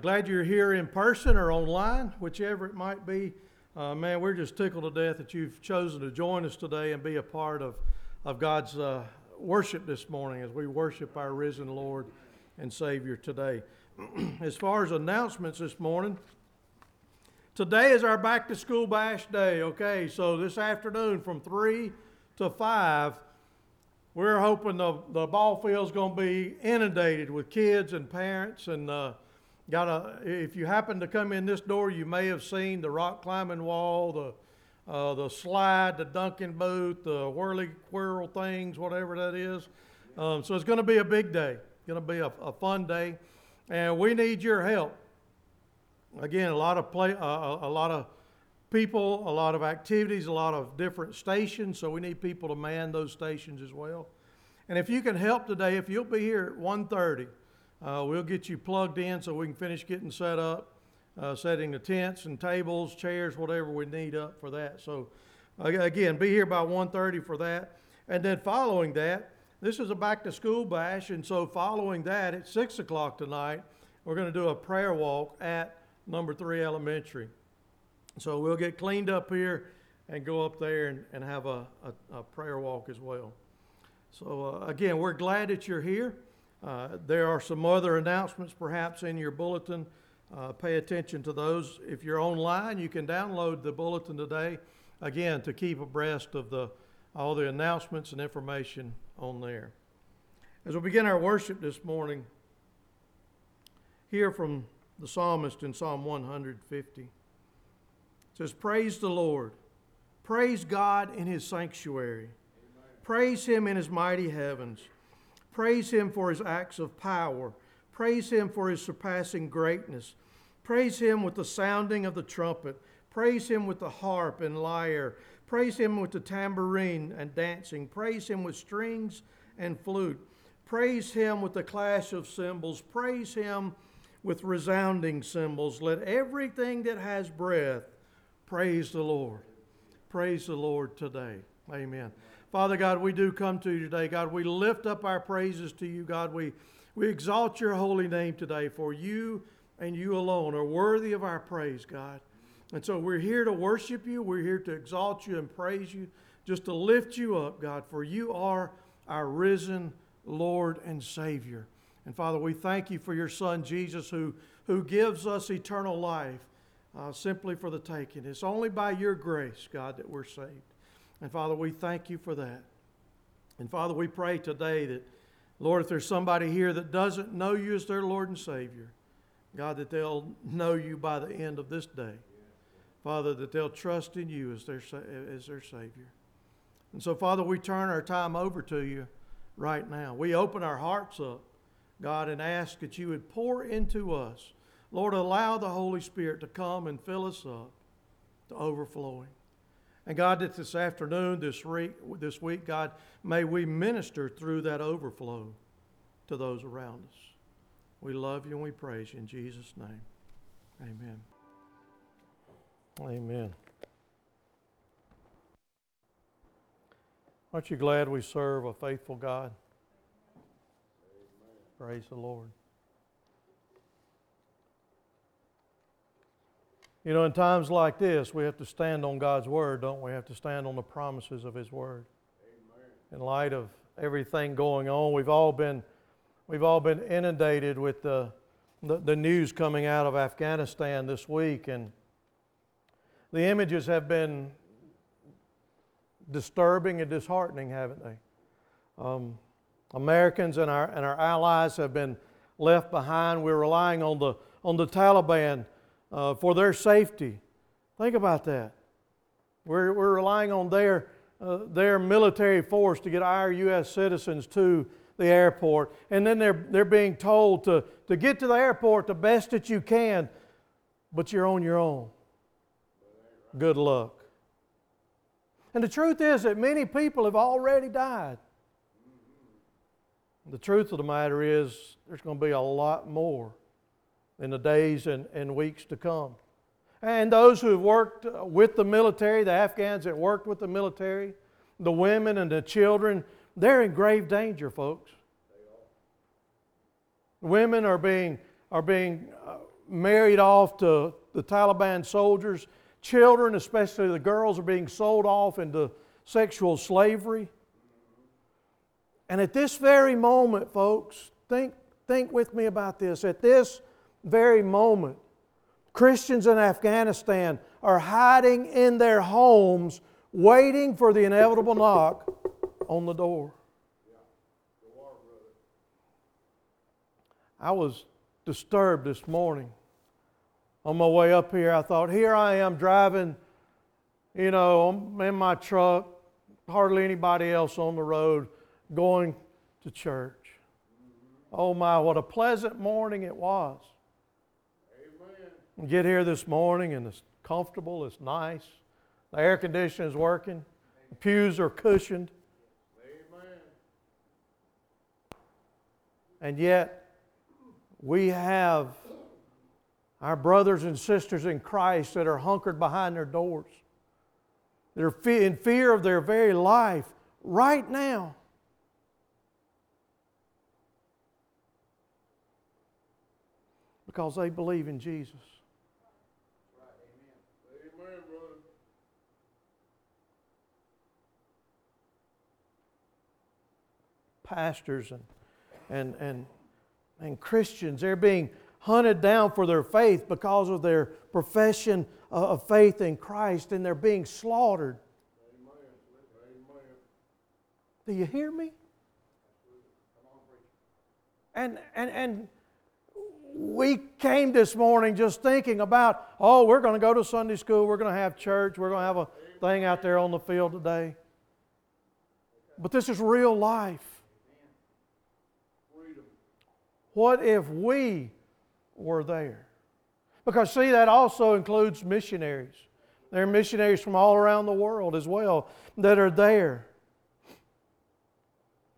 glad you're here in person or online, whichever it might be. Uh, man, we're just tickled to death that you've chosen to join us today and be a part of, of God's uh, worship this morning as we worship our risen Lord and Savior today. as far as announcements this morning, today is our back to school bash day. Okay, so this afternoon from 3 to 5, we're hoping the, the ball field's going to be inundated with kids and parents and uh, Got a, if you happen to come in this door, you may have seen the rock climbing wall, the, uh, the slide, the Duncan booth, the whirly whirl things, whatever that is. Um, so it's going to be a big day. Going to be a, a, fun day, and we need your help. Again, a lot of play, uh, a lot of people, a lot of activities, a lot of different stations. So we need people to man those stations as well. And if you can help today, if you'll be here at 1:30 uh, we'll get you plugged in so we can finish getting set up, uh, setting the tents and tables, chairs, whatever we need up for that. So again, be here by 1.30 for that. And then following that, this is a back to school bash. And so following that, at 6 o'clock tonight, we're going to do a prayer walk at number three elementary. So we'll get cleaned up here and go up there and, and have a, a, a prayer walk as well. So uh, again, we're glad that you're here. Uh, there are some other announcements perhaps in your bulletin. Uh, pay attention to those. If you're online, you can download the bulletin today, again, to keep abreast of the, all the announcements and information on there. As we begin our worship this morning, hear from the psalmist in Psalm 150. It says, Praise the Lord. Praise God in his sanctuary. Amen. Praise him in his mighty heavens. Praise him for his acts of power. Praise him for his surpassing greatness. Praise him with the sounding of the trumpet. Praise him with the harp and lyre. Praise him with the tambourine and dancing. Praise him with strings and flute. Praise him with the clash of cymbals. Praise him with resounding cymbals. Let everything that has breath praise the Lord. Praise the Lord today. Amen. Father God, we do come to you today. God, we lift up our praises to you. God, we, we exalt your holy name today, for you and you alone are worthy of our praise, God. And so we're here to worship you. We're here to exalt you and praise you, just to lift you up, God, for you are our risen Lord and Savior. And Father, we thank you for your Son, Jesus, who, who gives us eternal life uh, simply for the taking. It's only by your grace, God, that we're saved. And Father, we thank you for that. And Father, we pray today that, Lord, if there's somebody here that doesn't know you as their Lord and Savior, God, that they'll know you by the end of this day. Father, that they'll trust in you as their, as their Savior. And so, Father, we turn our time over to you right now. We open our hearts up, God, and ask that you would pour into us. Lord, allow the Holy Spirit to come and fill us up to overflowing. And God, that this afternoon, this week, this week, God, may we minister through that overflow to those around us. We love you and we praise you in Jesus' name. Amen. Amen. Aren't you glad we serve a faithful God? Amen. Praise the Lord. You know, in times like this, we have to stand on God's Word, don't we? We have to stand on the promises of His Word. Amen. In light of everything going on, we've all been, we've all been inundated with the, the, the news coming out of Afghanistan this week, and the images have been disturbing and disheartening, haven't they? Um, Americans and our, and our allies have been left behind. We're relying on the, on the Taliban uh, for their safety. Think about that. We're, we're relying on their, uh, their military force to get our U.S. citizens to the airport. And then they're, they're being told to, to get to the airport the best that you can, but you're on your own. Good luck. And the truth is that many people have already died. The truth of the matter is, there's going to be a lot more in the days and, and weeks to come. And those who have worked uh, with the military, the Afghans that worked with the military, the women and the children, they're in grave danger, folks. Women are being, are being uh, married off to the Taliban soldiers. Children, especially the girls, are being sold off into sexual slavery. And at this very moment, folks, think, think with me about this. At this very moment, Christians in Afghanistan are hiding in their homes, waiting for the inevitable knock on the door. I was disturbed this morning. On my way up here, I thought, here I am driving, you know, I'm in my truck, hardly anybody else on the road, going to church. Oh my, what a pleasant morning it was. Get here this morning and it's comfortable, it's nice. The air conditioning is working, the pews are cushioned. Amen. And yet, we have our brothers and sisters in Christ that are hunkered behind their doors. They're in fear of their very life right now. Because they believe in Jesus. Pastors and, and, and and Christians. They're being hunted down for their faith because of their profession of faith in Christ, and they're being slaughtered. Do you hear me? And, and, and we came this morning just thinking about, oh, we're going to go to Sunday school, we're going to have church, we're going to have a thing out there on the field today. But this is real life. What if we were there? Because, see, that also includes missionaries. There are missionaries from all around the world as well that are there.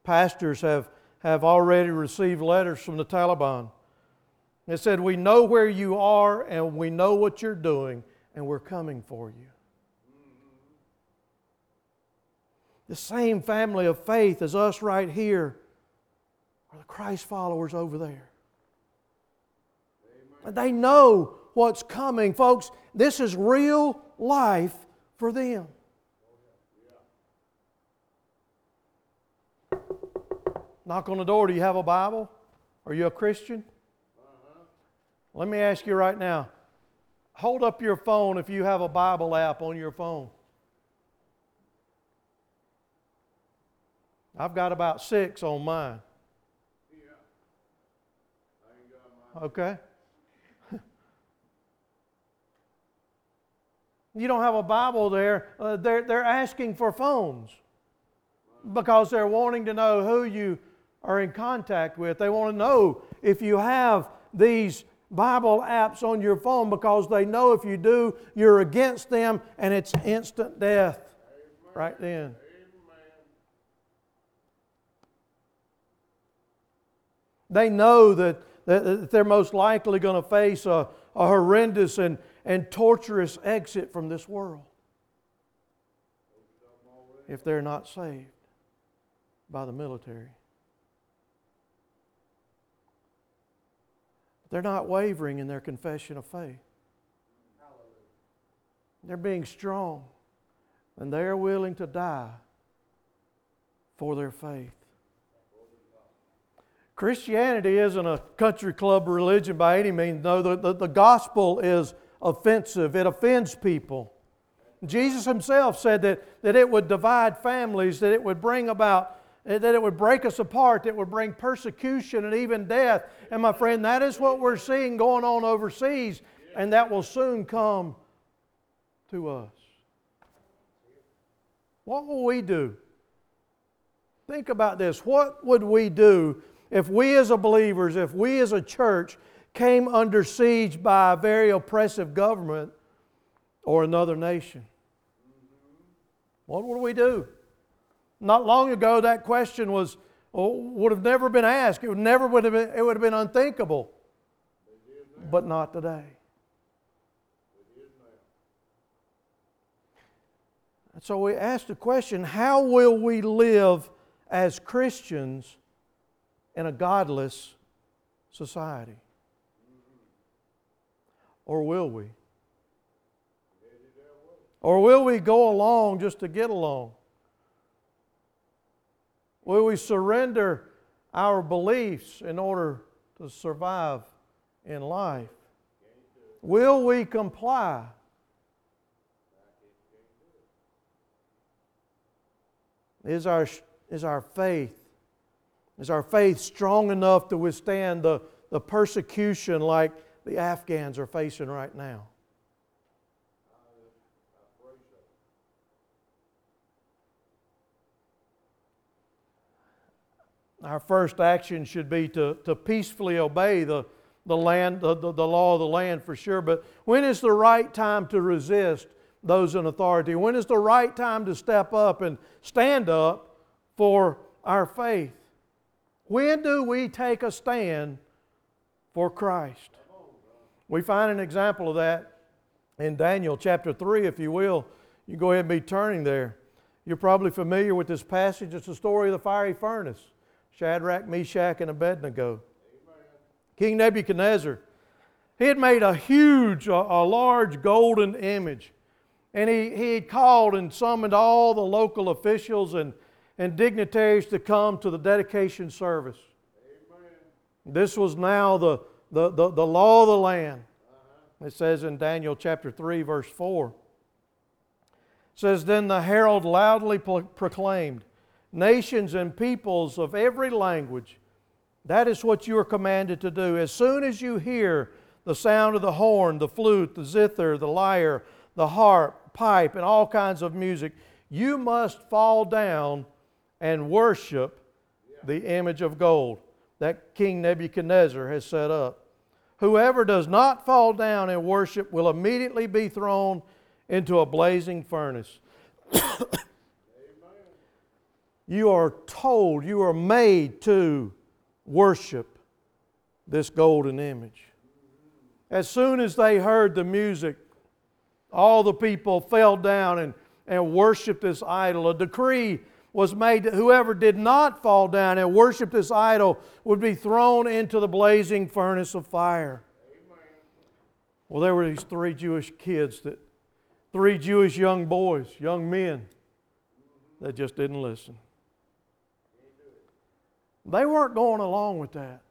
Pastors have, have already received letters from the Taliban. They said, We know where you are and we know what you're doing, and we're coming for you. The same family of faith as us right here are the Christ followers over there. They know what's coming. Folks, this is real life for them. Knock on the door. Do you have a Bible? Are you a Christian? Uh-huh. Let me ask you right now. Hold up your phone if you have a Bible app on your phone. I've got about six on mine. Okay? you don't have a Bible there, uh, they're, they're asking for phones because they're wanting to know who you are in contact with. They want to know if you have these Bible apps on your phone because they know if you do, you're against them and it's instant death Amen. right then. They know that that they're most likely going to face a, a horrendous and, and torturous exit from this world if they're not saved by the military. They're not wavering in their confession of faith. They're being strong and they are willing to die for their faith. Christianity isn't a country club religion by any means. No, the, the, the gospel is offensive, it offends people. Jesus himself said that, that it would divide families, that it would bring about, eh, that it would break us apart, that it would bring persecution and even death. And my friend, that is what we're seeing going on overseas, and that will soon come to us. What will we do? Think about this. What would we do if we as a believers, if we as a church came under siege by a very oppressive government or another nation, what would we do? Not long ago, that question was oh, would have never been asked. It would never would have been, it would have been unthinkable. But not today. And so we ask the question how will we live as Christians in a godless society. Or will we? Or will we go along just to get along? Will we surrender our beliefs in order to survive in life? Will we comply? Is our, is our faith is our faith strong enough to withstand the, the persecution like the Afghans are facing right now? Our first action should be to, to peacefully obey the, the, land, the, the, the law of the land for sure. But when is the right time to resist those in authority? When is the right time to step up and stand up for our faith? When do we take a stand for Christ? We find an example of that in Daniel chapter 3, if you will. You go ahead and be turning there. You're probably familiar with this passage. It's the story of the fiery furnace Shadrach, Meshach, and Abednego. King Nebuchadnezzar, he had made a huge, a, a large golden image. And he, he had called and summoned all the local officials and and dignitaries to come to the dedication service. Amen. This was now the, the, the, the law of the land. Uh-huh. It says in Daniel chapter 3, verse 4. It says, Then the herald loudly pro- proclaimed, Nations and peoples of every language, that is what you are commanded to do. As soon as you hear the sound of the horn, the flute, the zither, the lyre, the harp, pipe, and all kinds of music, you must fall down and worship the image of gold that King Nebuchadnezzar has set up. Whoever does not fall down and worship will immediately be thrown into a blazing furnace. you are told, you are made to worship this golden image. As soon as they heard the music, all the people fell down and, and worshiped this idol. A decree was made that whoever did not fall down and worship this idol would be thrown into the blazing furnace of fire. Well, there were these three Jewish kids that, three Jewish young boys, young men, that just didn't listen. They weren't going along with that.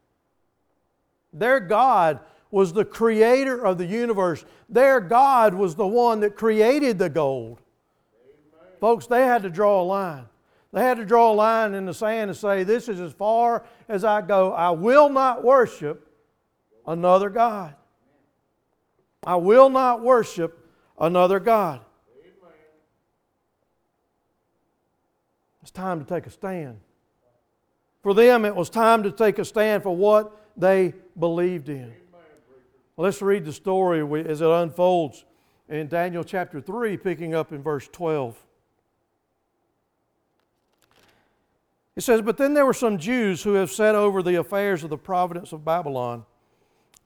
Their God was the creator of the universe. Their God was the one that created the gold. Amen. Folks, they had to draw a line. They had to draw a line in the sand and say, This is as far as I go. I will not worship another God. I will not worship another God. It's time to take a stand. For them, it was time to take a stand for what they believed in. let's read the story as it unfolds in Daniel chapter 3, picking up in verse 12. It says, But then there were some Jews who have set over the affairs of the province of Babylon,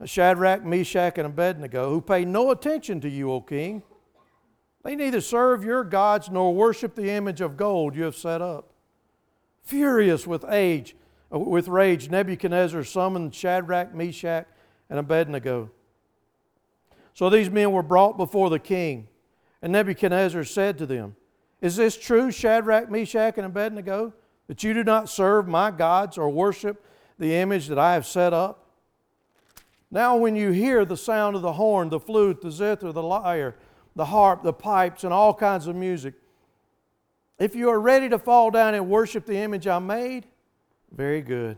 Shadrach, Meshach, and Abednego, who pay no attention to you, O king. They neither serve your gods nor worship the image of gold you have set up. Furious with age, uh, with rage, Nebuchadnezzar summoned Shadrach, Meshach, and Abednego. So these men were brought before the king, and Nebuchadnezzar said to them, Is this true, Shadrach, Meshach, and Abednego? That you do not serve my gods or worship the image that I have set up? Now, when you hear the sound of the horn, the flute, the zither, the lyre, the harp, the pipes, and all kinds of music, if you are ready to fall down and worship the image I made, very good.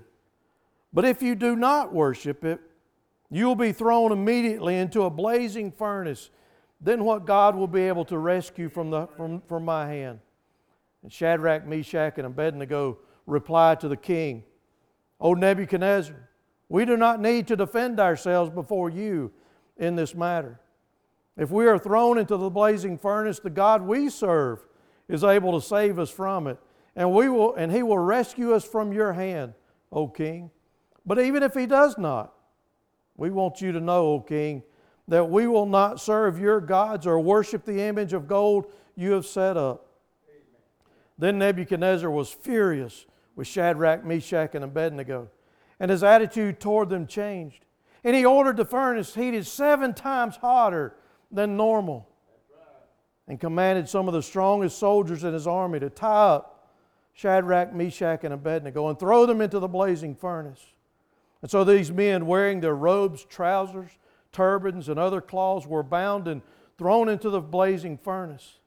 But if you do not worship it, you will be thrown immediately into a blazing furnace. Then what God will be able to rescue from, the, from, from my hand? And Shadrach, Meshach, and Abednego replied to the king, O Nebuchadnezzar, we do not need to defend ourselves before you in this matter. If we are thrown into the blazing furnace, the God we serve is able to save us from it, and, we will, and he will rescue us from your hand, O king. But even if he does not, we want you to know, O king, that we will not serve your gods or worship the image of gold you have set up. Then Nebuchadnezzar was furious with Shadrach, Meshach, and Abednego, and his attitude toward them changed. And he ordered the furnace heated seven times hotter than normal and commanded some of the strongest soldiers in his army to tie up Shadrach, Meshach, and Abednego and throw them into the blazing furnace. And so these men, wearing their robes, trousers, turbans, and other cloths, were bound and thrown into the blazing furnace.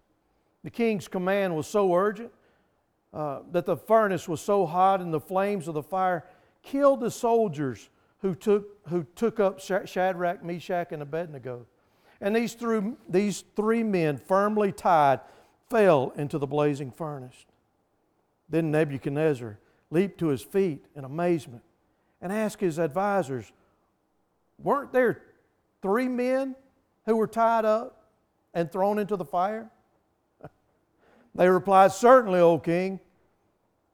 The king's command was so urgent uh, that the furnace was so hot and the flames of the fire killed the soldiers who took, who took up Shadrach, Meshach, and Abednego. And these three, these three men, firmly tied, fell into the blazing furnace. Then Nebuchadnezzar leaped to his feet in amazement and asked his advisors, Weren't there three men who were tied up and thrown into the fire? They replied, Certainly, O king.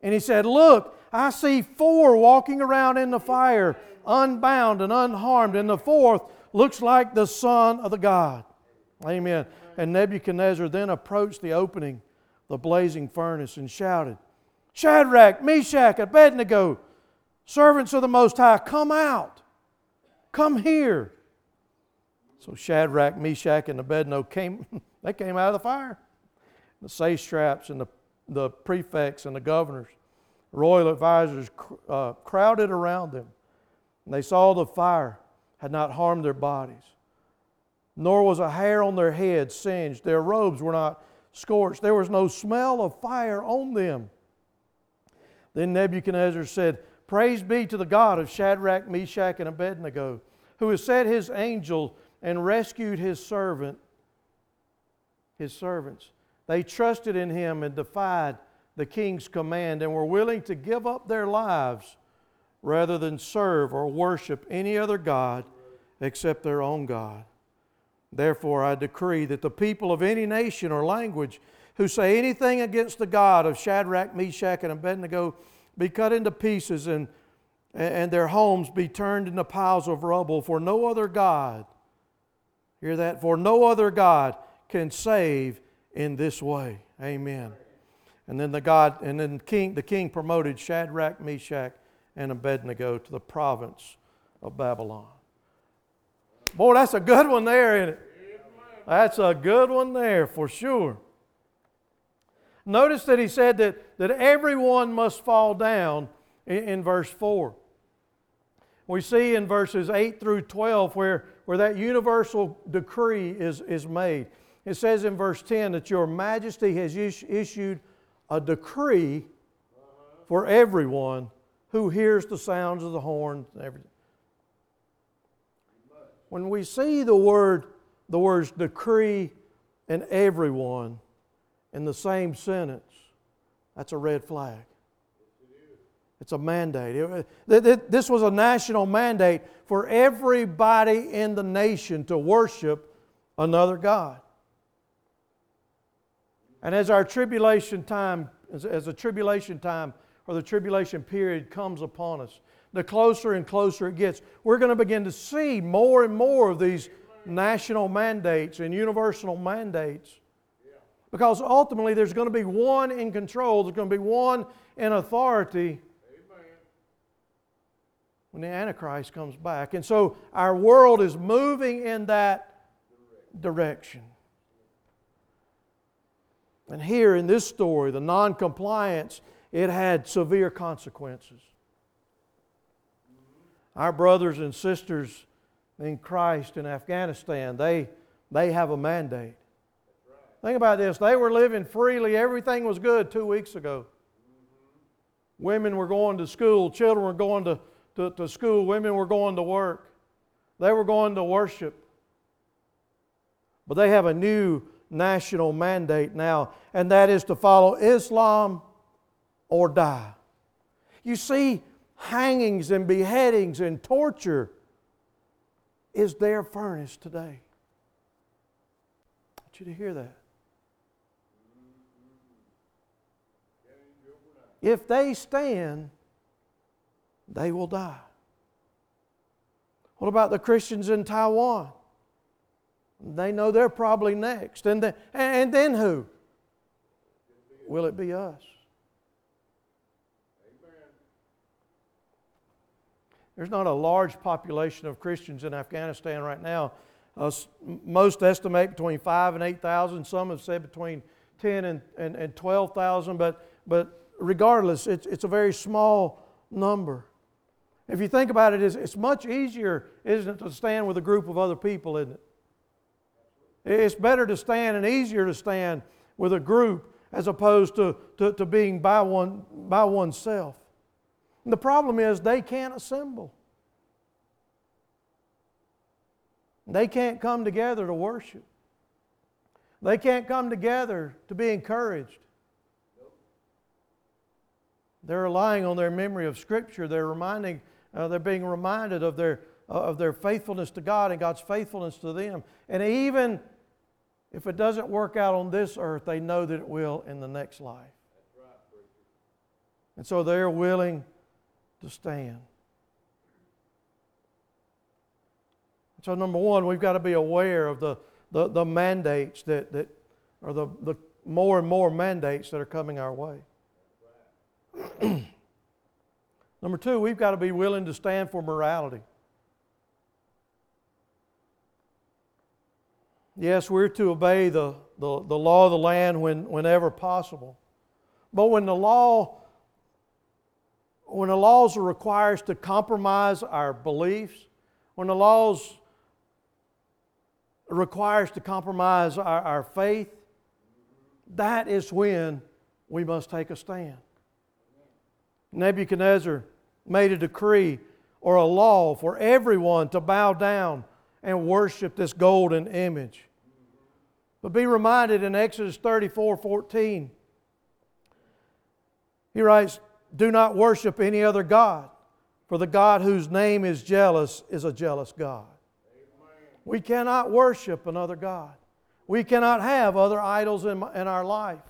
And he said, Look, I see four walking around in the fire, unbound and unharmed, and the fourth looks like the Son of the God. Amen. And Nebuchadnezzar then approached the opening, the blazing furnace, and shouted, Shadrach, Meshach, Abednego, servants of the Most High, come out. Come here. So Shadrach, Meshach, and Abednego came, they came out of the fire. The satraps and the, the prefects and the governors, royal advisors uh, crowded around them. And they saw the fire had not harmed their bodies, nor was a hair on their heads singed. Their robes were not scorched. There was no smell of fire on them. Then Nebuchadnezzar said, Praise be to the God of Shadrach, Meshach, and Abednego, who has set his angel and rescued his servant, his servants. They trusted in him and defied the king's command and were willing to give up their lives rather than serve or worship any other God except their own God. Therefore, I decree that the people of any nation or language who say anything against the God of Shadrach, Meshach, and Abednego be cut into pieces and, and their homes be turned into piles of rubble. For no other God, hear that? For no other God can save in this way. Amen. And then the God, and then king, the king promoted Shadrach, Meshach, and Abednego to the province of Babylon. Boy, that's a good one there, isn't it? That's a good one there for sure. Notice that he said that, that everyone must fall down in, in verse 4. We see in verses 8 through 12 where, where that universal decree is, is made. It says in verse 10 that your majesty has issued a decree for everyone who hears the sounds of the horn. When we see the word, the words decree and everyone in the same sentence, that's a red flag. It's a mandate. This was a national mandate for everybody in the nation to worship another God. And as our tribulation time, as the tribulation time or the tribulation period comes upon us, the closer and closer it gets, we're going to begin to see more and more of these national mandates and universal mandates. Because ultimately, there's going to be one in control, there's going to be one in authority when the Antichrist comes back. And so our world is moving in that direction. And here in this story, the non-compliance it had severe consequences. Our brothers and sisters in Christ in Afghanistan, they, they have a mandate. Think about this. They were living freely. Everything was good two weeks ago. Women were going to school. Children were going to, to, to school. Women were going to work. They were going to worship. But they have a new national mandate now, and that is to follow Islam or die. You see, hangings and beheadings and torture is their furnace today. I want you to hear that. If they stand, they will die. What about the Christians in Taiwan? They know they're probably next. And, the, and then who? Will it be us? there's not a large population of Christians in Afghanistan right now. Uh, most estimate between five and eight thousand. Some have said between ten and, and, and twelve thousand. But but regardless, it's it's a very small number. If you think about it, it's, it's much easier, isn't it, to stand with a group of other people, isn't it? It's better to stand and easier to stand with a group as opposed to, to, to being by, one, by oneself. And the problem is they can't assemble. They can't come together to worship. They can't come together to be encouraged. They're relying on their memory of Scripture. They're reminding, uh, they're being reminded of their, uh, of their faithfulness to God and God's faithfulness to them. And even if it doesn't work out on this earth, they know that it will in the next life. And so they're willing to stand. So, number one, we've got to be aware of the, the, the mandates that, that are the, the more and more mandates that are coming our way. number two, we've got to be willing to stand for morality. Yes, we're to obey the, the, the law of the land when, whenever possible. But when the law when the laws require us to compromise our beliefs, when the laws require us to compromise our, our faith, that is when we must take a stand. Nebuchadnezzar made a decree or a law for everyone to bow down and worship this golden image. But be reminded in Exodus 34 14, he writes, Do not worship any other God, for the God whose name is jealous is a jealous God. Amen. We cannot worship another God. We cannot have other idols in, in our life.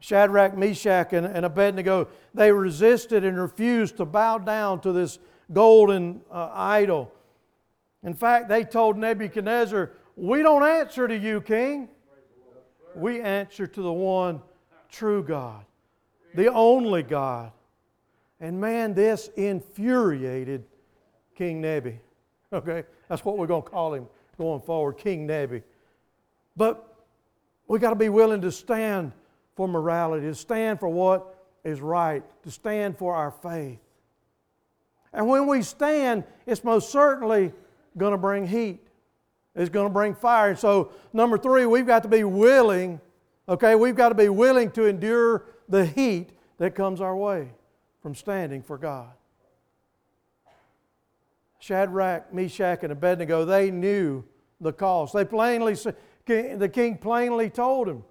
Shadrach, Meshach, and, and Abednego, they resisted and refused to bow down to this golden uh, idol. In fact, they told Nebuchadnezzar, We don't answer to you, king. We answer to the one true God, the only God. And man, this infuriated King Nebi. Okay? That's what we're going to call him going forward, King Nebi. But we got to be willing to stand for morality, to stand for what is right, to stand for our faith. And when we stand, it's most certainly going to bring heat. It's going to bring fire. And so, number three, we've got to be willing, okay, we've got to be willing to endure the heat that comes our way from standing for God. Shadrach, Meshach, and Abednego, they knew the cost. They plainly, the king plainly told them,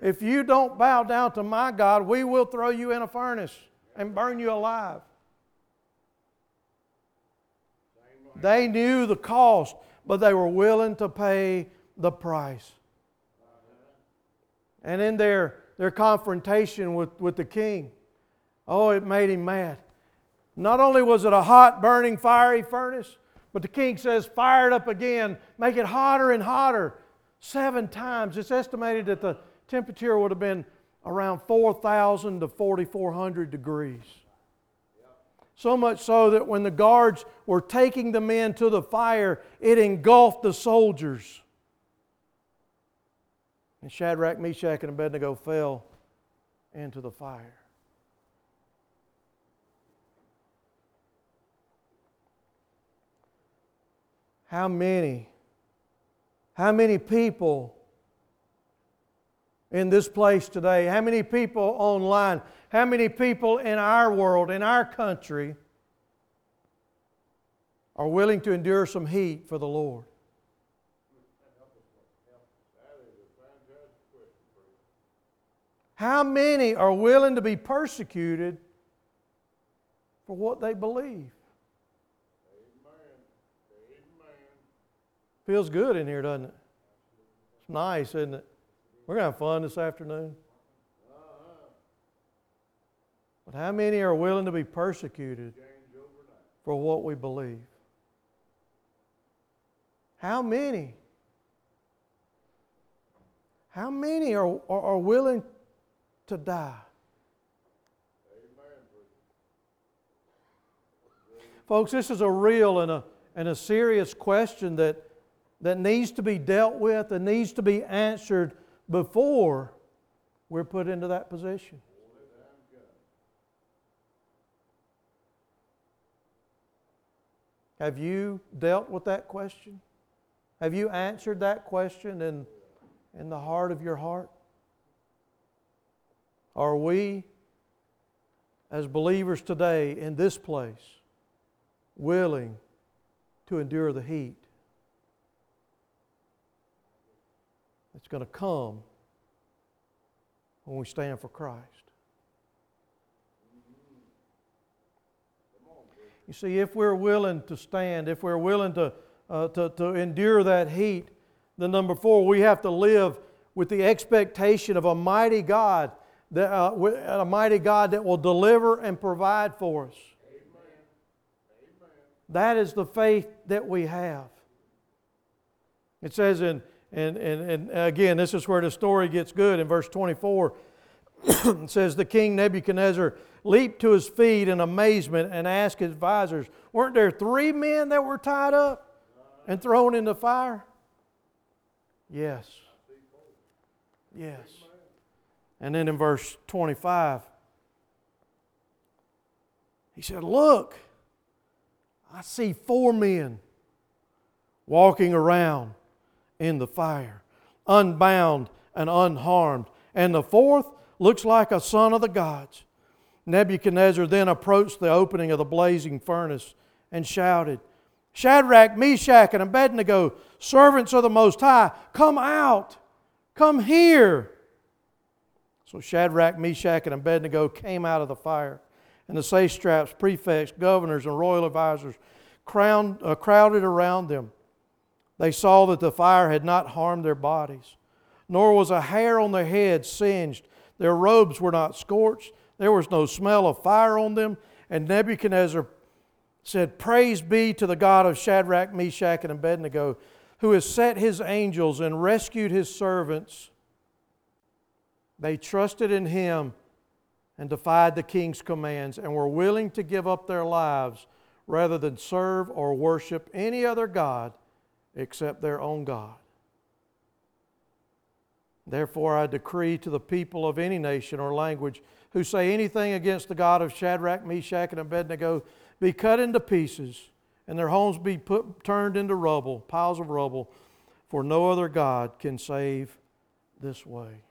if you don't bow down to my God, we will throw you in a furnace and burn you alive. They knew the cost, but they were willing to pay the price. And in their, their confrontation with, with the king, oh, it made him mad. Not only was it a hot, burning, fiery furnace, but the king says, fire it up again, make it hotter and hotter. Seven times. It's estimated that the temperature would have been around 4,000 to 4,400 degrees. So much so that when the guards were taking the men to the fire, it engulfed the soldiers. And Shadrach, Meshach, and Abednego fell into the fire. How many, how many people in this place today? How many people online? How many people in our world, in our country, are willing to endure some heat for the Lord? How many are willing to be persecuted for what they believe? Feels good in here, doesn't it? It's nice, isn't it? We're going to have fun this afternoon. But how many are willing to be persecuted for what we believe? How many? How many are, are, are willing to die? Folks, this is a real and a, and a serious question that, that needs to be dealt with and needs to be answered before we're put into that position. Have you dealt with that question? Have you answered that question in, in the heart of your heart? Are we, as believers today in this place, willing to endure the heat that's going to come when we stand for Christ? You see, if we're willing to stand, if we're willing to, uh, to, to endure that heat, then number four, we have to live with the expectation of a mighty God, that, uh, a mighty God that will deliver and provide for us. Amen. That is the faith that we have. It says in, and, and, and again, this is where the story gets good in verse 24. it says, The king Nebuchadnezzar leaped to his feet in amazement and asked his advisors, Weren't there three men that were tied up and thrown in the fire? Yes. Yes. And then in verse 25, he said, Look, I see four men walking around in the fire, unbound and unharmed. And the fourth looks like a son of the gods. Nebuchadnezzar then approached the opening of the blazing furnace and shouted, Shadrach, Meshach, and Abednego, servants of the Most High, come out, come here. So Shadrach, Meshach, and Abednego came out of the fire, and the satraps, prefects, governors, and royal advisers crowned, uh, crowded around them. They saw that the fire had not harmed their bodies, nor was a hair on their heads singed their robes were not scorched. There was no smell of fire on them. And Nebuchadnezzar said, Praise be to the God of Shadrach, Meshach, and Abednego, who has set his angels and rescued his servants. They trusted in him and defied the king's commands and were willing to give up their lives rather than serve or worship any other God except their own God. Therefore, I decree to the people of any nation or language who say anything against the God of Shadrach, Meshach, and Abednego be cut into pieces, and their homes be put, turned into rubble, piles of rubble, for no other God can save this way.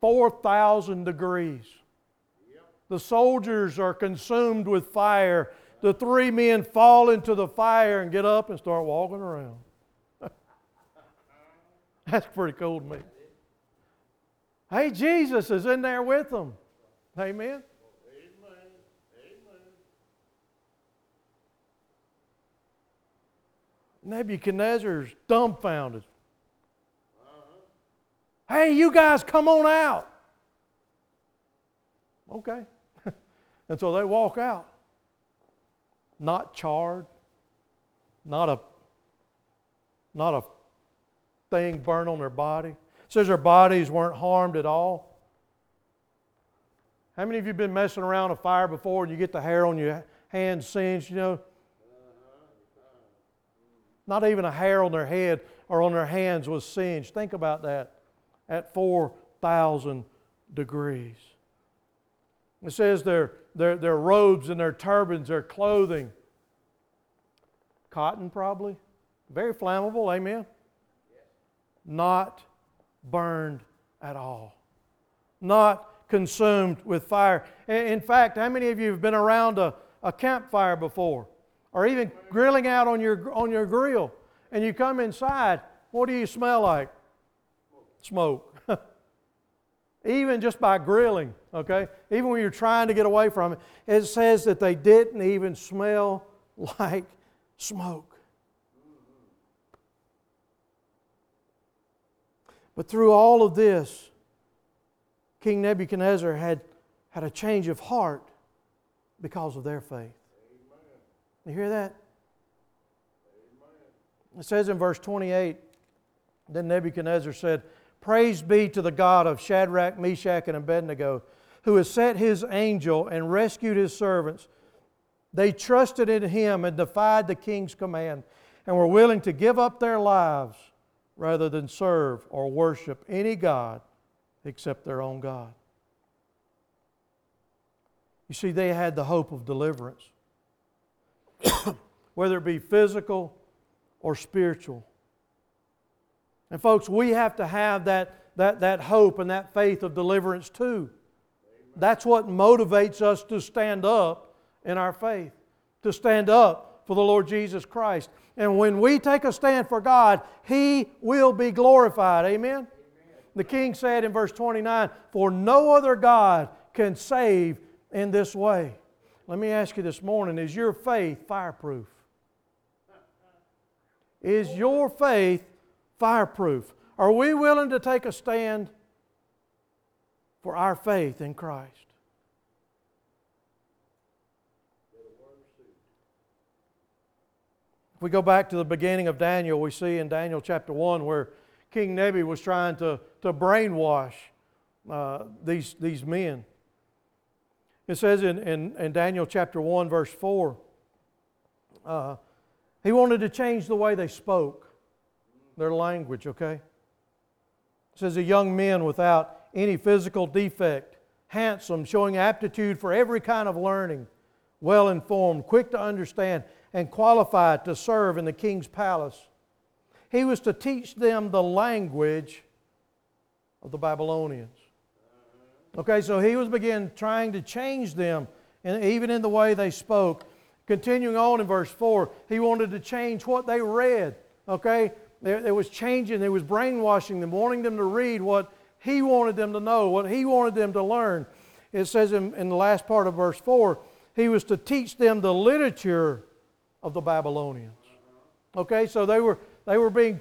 4,000 degrees. The soldiers are consumed with fire. The three men fall into the fire and get up and start walking around. That's pretty cool to me. Hey, Jesus is in there with them. Amen. Nebuchadnezzar's dumbfounded. Uh-huh. Hey, you guys, come on out. Okay. and so they walk out. Not charred, not a, not a thing burn on their body. It says their bodies weren't harmed at all. How many of you have been messing around a fire before and you get the hair on your hands singed, you know? Not even a hair on their head or on their hands was singed. Think about that at 4,000 degrees. It says their, their, their robes and their turbans, their clothing, cotton probably, very flammable, amen? not burned at all, not consumed with fire. In fact, how many of you have been around a, a campfire before? Or even grilling out on your, on your grill, and you come inside, what do you smell like? Smoke. Even just by grilling, okay? Even when you're trying to get away from it, it says that they didn't even smell like smoke. But through all of this, King Nebuchadnezzar had, had a change of heart because of their faith. Amen. You hear that? Amen. It says in verse 28 Then Nebuchadnezzar said, Praise be to the God of Shadrach, Meshach, and Abednego, who has set his angel and rescued his servants. They trusted in him and defied the king's command and were willing to give up their lives rather than serve or worship any God except their own God. You see, they had the hope of deliverance, whether it be physical or spiritual. And, folks, we have to have that, that, that hope and that faith of deliverance too. That's what motivates us to stand up in our faith, to stand up for the Lord Jesus Christ. And when we take a stand for God, He will be glorified. Amen? Amen? The king said in verse 29 For no other God can save in this way. Let me ask you this morning is your faith fireproof? Is your faith fireproof? Are we willing to take a stand for our faith in Christ? If we go back to the beginning of Daniel, we see in Daniel chapter 1 where King Nebi was trying to, to brainwash uh, these, these men. It says in, in, in, Daniel chapter 1, verse 4, uh, he wanted to change the way they spoke, their language, okay? It says, a young man without any physical defect, handsome, showing aptitude for every kind of learning, well informed, quick to understand, and qualified to serve in the king's palace. He was to teach them the language of the Babylonians. Okay, so he was begin trying to change them, and even in the way they spoke. Continuing on in verse 4, he wanted to change what they read. Okay, it was changing, it was brainwashing them, wanting them to read what he wanted them to know, what he wanted them to learn. It says in, in the last part of verse 4, he was to teach them the literature of the Babylonians. Okay, so they were, they were being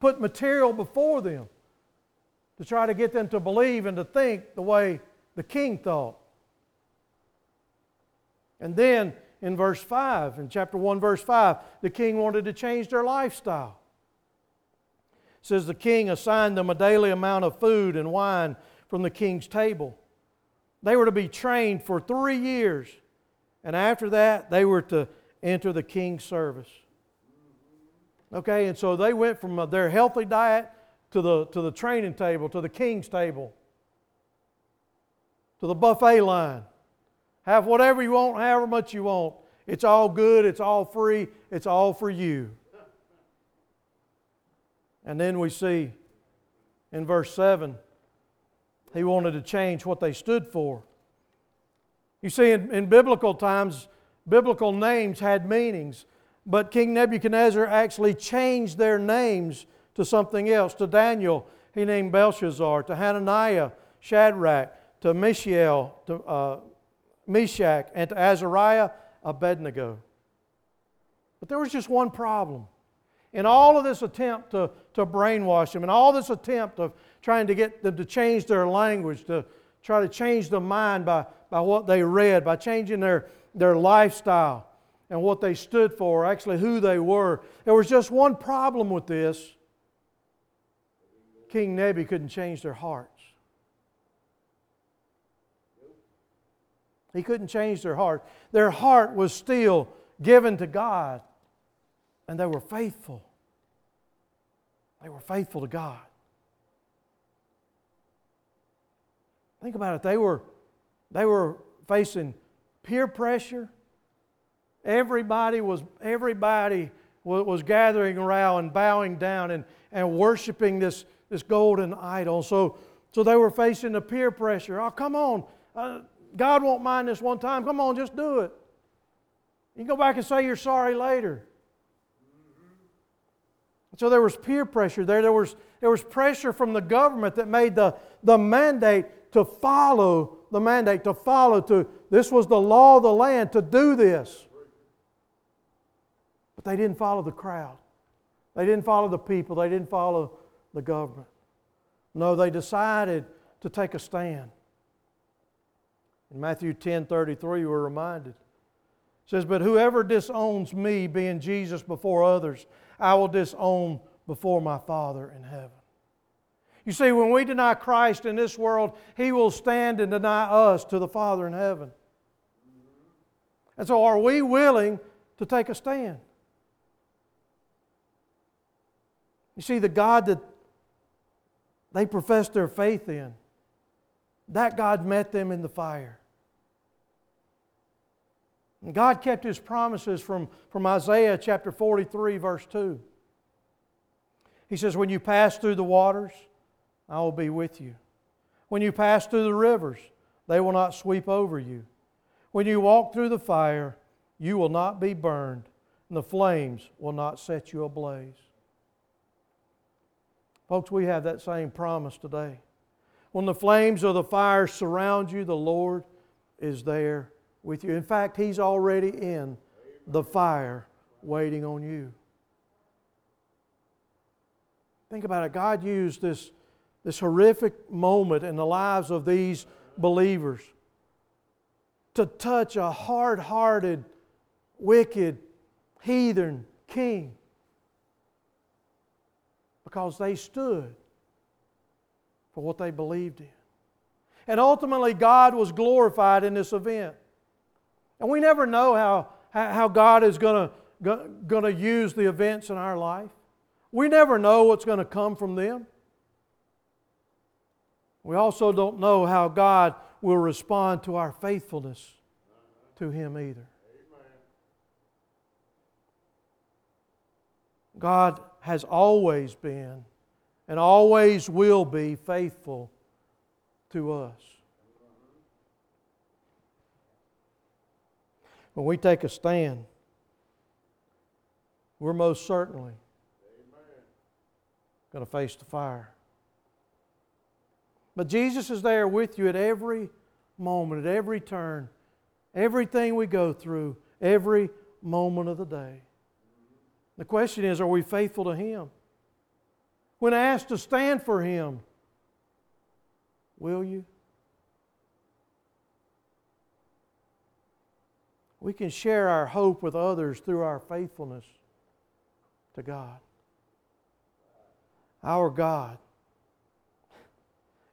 put material before them to try to get them to believe and to think the way the king thought. And then in verse 5, in chapter 1, verse 5, the king wanted to change their lifestyle. It says the king assigned them a daily amount of food and wine from the king's table. They were to be trained for three years and after that, they were to enter the king's service. Okay, and so they went from their healthy diet to the, to the training table, to the king's table, to the buffet line. Have whatever you want, however much you want. It's all good, it's all free, it's all for you. And then we see in verse 7, he wanted to change what they stood for. You see, in, in biblical times, biblical names had meanings, but King Nebuchadnezzar actually changed their names to something else. To Daniel, he named Belshazzar. To Hananiah, Shadrach. To Mishael, to uh, Meshach. And to Azariah, Abednego. But there was just one problem. In all of this attempt to, to brainwash them, in all this attempt of trying to get them to change their language, to try to change their mind by by what they read, by changing their, their lifestyle and what they stood for, actually who they were. There was just one problem with this King Nebi couldn't change their hearts. He couldn't change their heart. Their heart was still given to God, and they were faithful. They were faithful to God. Think about it. They were they were facing peer pressure. Everybody was, everybody was gathering around and bowing down and, and worshiping this, this golden idol. So, so they were facing the peer pressure. Oh, come on. Uh, God won't mind this one time. Come on, just do it. You can go back and say you're sorry later. So there was peer pressure there. There was, there was pressure from the government that made the, the mandate to follow the mandate to follow to this was the law of the land to do this but they didn't follow the crowd they didn't follow the people they didn't follow the government no they decided to take a stand in matthew 10 33 we're reminded it says but whoever disowns me being jesus before others i will disown before my father in heaven You see, when we deny Christ in this world, He will stand and deny us to the Father in heaven. And so, are we willing to take a stand? You see, the God that they professed their faith in, that God met them in the fire. And God kept His promises from, from Isaiah chapter 43, verse 2. He says, When you pass through the waters, I will be with you. When you pass through the rivers, they will not sweep over you. When you walk through the fire, you will not be burned, and the flames will not set you ablaze. Folks, we have that same promise today. When the flames of the fire surround you, the Lord is there with you. In fact, He's already in the fire waiting on you. Think about it. God used this, this horrific moment in the lives of these believers to touch a hard hearted, wicked, heathen king because they stood for what they believed in. And ultimately, God was glorified in this event. And we never know how, how God is going to use the events in our life. We never know what's going to come from them. We also don't know how God will respond to our faithfulness to Him either. God has always been and always will be faithful to us. When we take a stand, we're most certainly going to face the fire. But Jesus is there with you at every moment, at every turn, everything we go through, every moment of the day. The question is are we faithful to Him? When asked to stand for Him, will you? We can share our hope with others through our faithfulness to God. Our God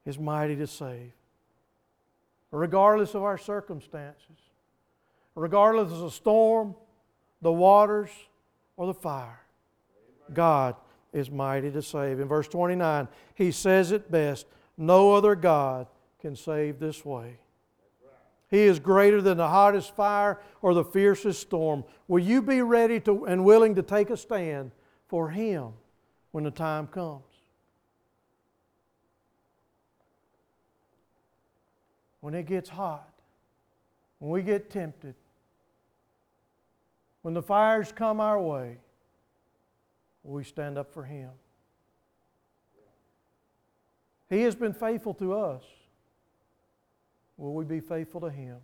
is mighty to save, regardless of our circumstances, regardless of the storm, the waters, or the fire. God is mighty to save. In verse 29, he says it best no other God can save this way. He is greater than the hottest fire or the fiercest storm. Will you be ready to, and willing to take a stand for Him when the time comes? When it gets hot, when we get tempted, when the fires come our way, will we stand up for Him. He has been faithful to us. Will we be faithful to Him?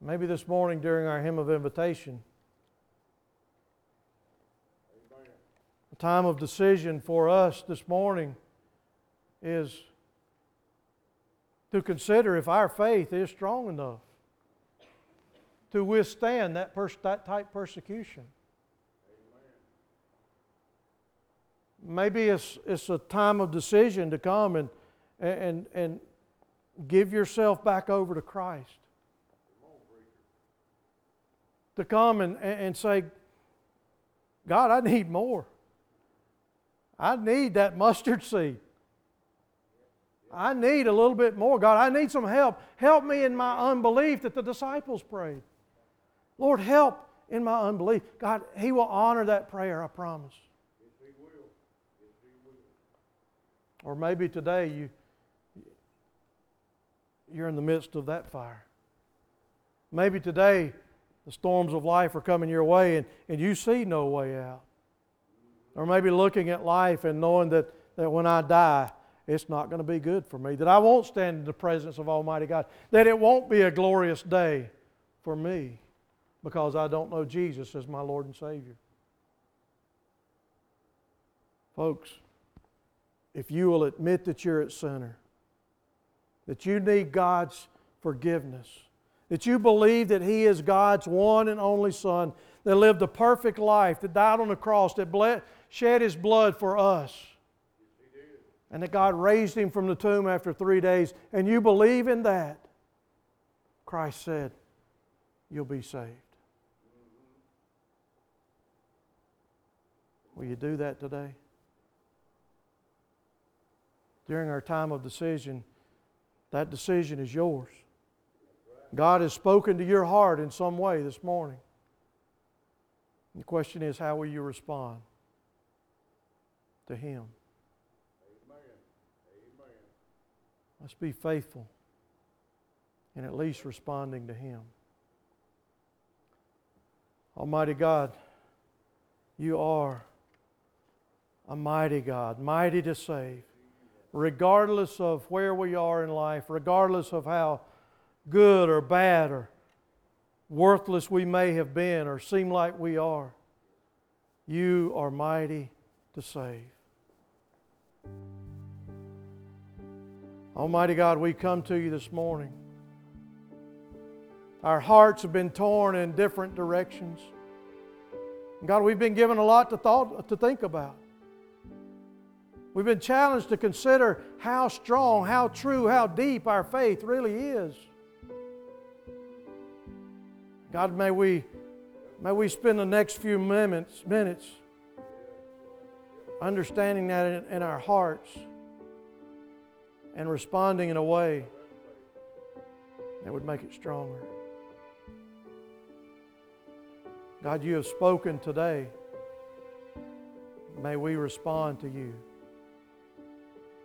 Maybe this morning during our hymn of invitation, the time of decision for us this morning is to consider if our faith is strong enough to withstand that, pers- that type persecution. Maybe it's, it's a time of decision to come and, and, and give yourself back over to Christ. To come and, and say, God, I need more. I need that mustard seed. I need a little bit more. God, I need some help. Help me in my unbelief that the disciples prayed. Lord, help in my unbelief. God, He will honor that prayer, I promise. He will. He will. Or maybe today you, you're in the midst of that fire. Maybe today the storms of life are coming your way and, and you see no way out. Or maybe looking at life and knowing that, that when I die, it's not going to be good for me, that I won't stand in the presence of Almighty God, that it won't be a glorious day for me because I don't know Jesus as my Lord and Savior. Folks, if you will admit that you're at sinner, that you need God's forgiveness, that you believe that He is God's one and only Son, that lived a perfect life, that died on the cross, that bled, shed his blood for us. And that God raised him from the tomb after three days, and you believe in that, Christ said, you'll be saved. Will you do that today? During our time of decision, that decision is yours. God has spoken to your heart in some way this morning. The question is, how will you respond to Him? Let's be faithful in at least responding to Him. Almighty God, you are a mighty God, mighty to save, regardless of where we are in life, regardless of how good or bad or worthless we may have been or seem like we are. You are mighty to save. Almighty God, we come to you this morning. Our hearts have been torn in different directions. God, we've been given a lot to, thought, to think about. We've been challenged to consider how strong, how true, how deep our faith really is. God, may we, may we spend the next few minutes, minutes understanding that in, in our hearts and responding in a way that would make it stronger. God, you have spoken today. May we respond to you.